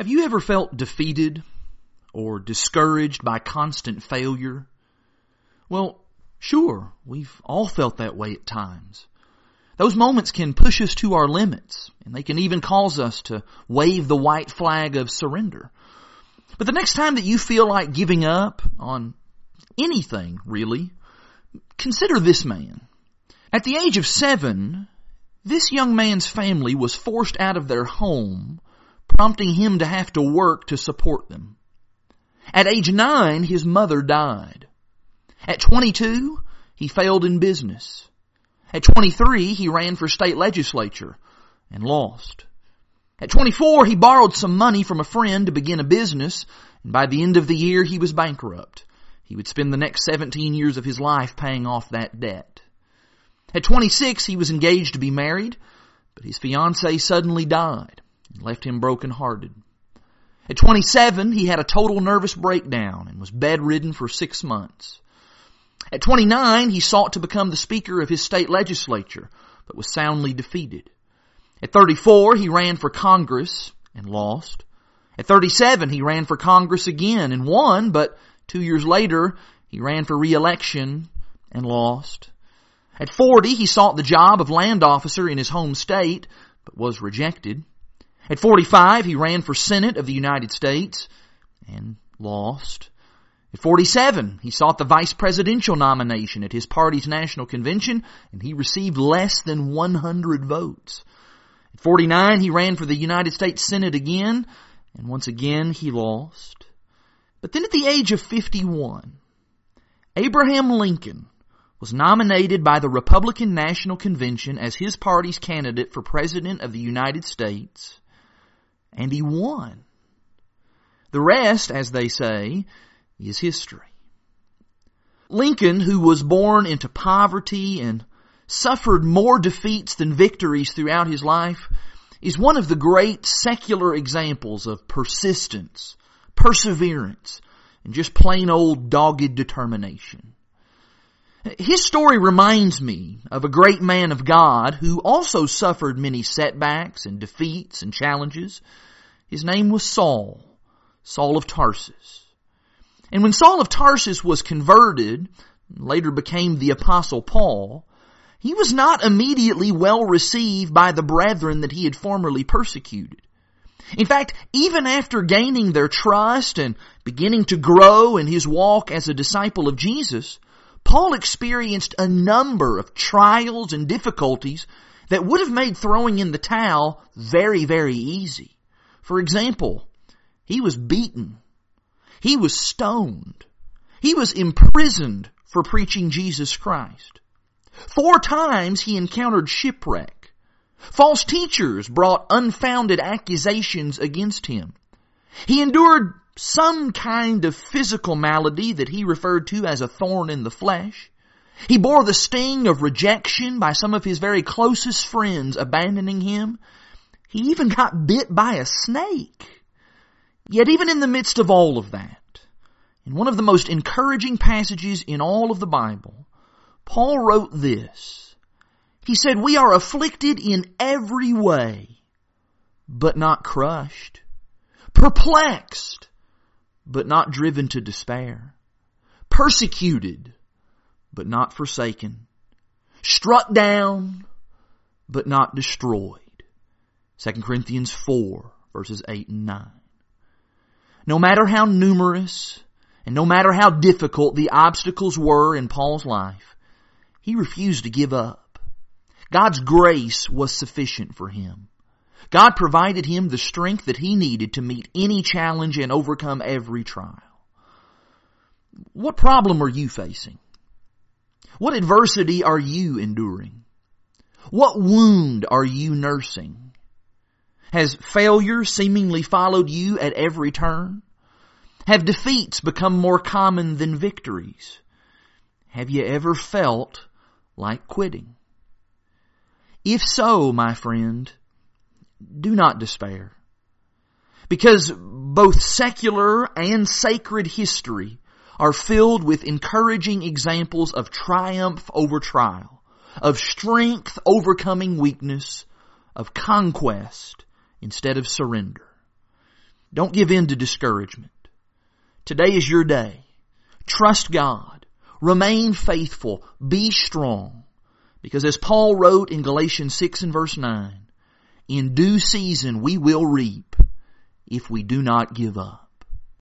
Have you ever felt defeated or discouraged by constant failure? Well, sure, we've all felt that way at times. Those moments can push us to our limits, and they can even cause us to wave the white flag of surrender. But the next time that you feel like giving up on anything, really, consider this man. At the age of seven, this young man's family was forced out of their home prompting him to have to work to support them. At age nine, his mother died. At 22, he failed in business. At 23, he ran for state legislature and lost. At 24, he borrowed some money from a friend to begin a business, and by the end of the year, he was bankrupt. He would spend the next 17 years of his life paying off that debt. At 26, he was engaged to be married, but his fiancee suddenly died left him brokenhearted. At 27, he had a total nervous breakdown and was bedridden for six months. At 29, he sought to become the speaker of his state legislature, but was soundly defeated. At 34, he ran for Congress and lost. At 37, he ran for Congress again and won, but two years later, he ran for re-election and lost. At 40, he sought the job of land officer in his home state, but was rejected. At 45, he ran for Senate of the United States and lost. At 47, he sought the vice presidential nomination at his party's national convention and he received less than 100 votes. At 49, he ran for the United States Senate again and once again he lost. But then at the age of 51, Abraham Lincoln was nominated by the Republican National Convention as his party's candidate for President of the United States and he won. The rest, as they say, is history. Lincoln, who was born into poverty and suffered more defeats than victories throughout his life, is one of the great secular examples of persistence, perseverance, and just plain old dogged determination. His story reminds me of a great man of God who also suffered many setbacks and defeats and challenges. His name was Saul, Saul of Tarsus. And when Saul of Tarsus was converted, later became the apostle Paul, he was not immediately well received by the brethren that he had formerly persecuted. In fact, even after gaining their trust and beginning to grow in his walk as a disciple of Jesus, Paul experienced a number of trials and difficulties that would have made throwing in the towel very, very easy. For example, he was beaten. He was stoned. He was imprisoned for preaching Jesus Christ. Four times he encountered shipwreck. False teachers brought unfounded accusations against him. He endured some kind of physical malady that he referred to as a thorn in the flesh. He bore the sting of rejection by some of his very closest friends abandoning him. He even got bit by a snake. Yet even in the midst of all of that, in one of the most encouraging passages in all of the Bible, Paul wrote this. He said, we are afflicted in every way, but not crushed, perplexed, but not driven to despair, persecuted, but not forsaken, struck down, but not destroyed. 2 Corinthians 4 verses 8 and 9. No matter how numerous and no matter how difficult the obstacles were in Paul's life, he refused to give up. God's grace was sufficient for him. God provided him the strength that he needed to meet any challenge and overcome every trial. What problem are you facing? What adversity are you enduring? What wound are you nursing? Has failure seemingly followed you at every turn? Have defeats become more common than victories? Have you ever felt like quitting? If so, my friend, do not despair. Because both secular and sacred history are filled with encouraging examples of triumph over trial, of strength overcoming weakness, of conquest instead of surrender. Don't give in to discouragement. Today is your day. Trust God. Remain faithful. Be strong. Because as Paul wrote in Galatians 6 and verse 9, in due season we will reap if we do not give up.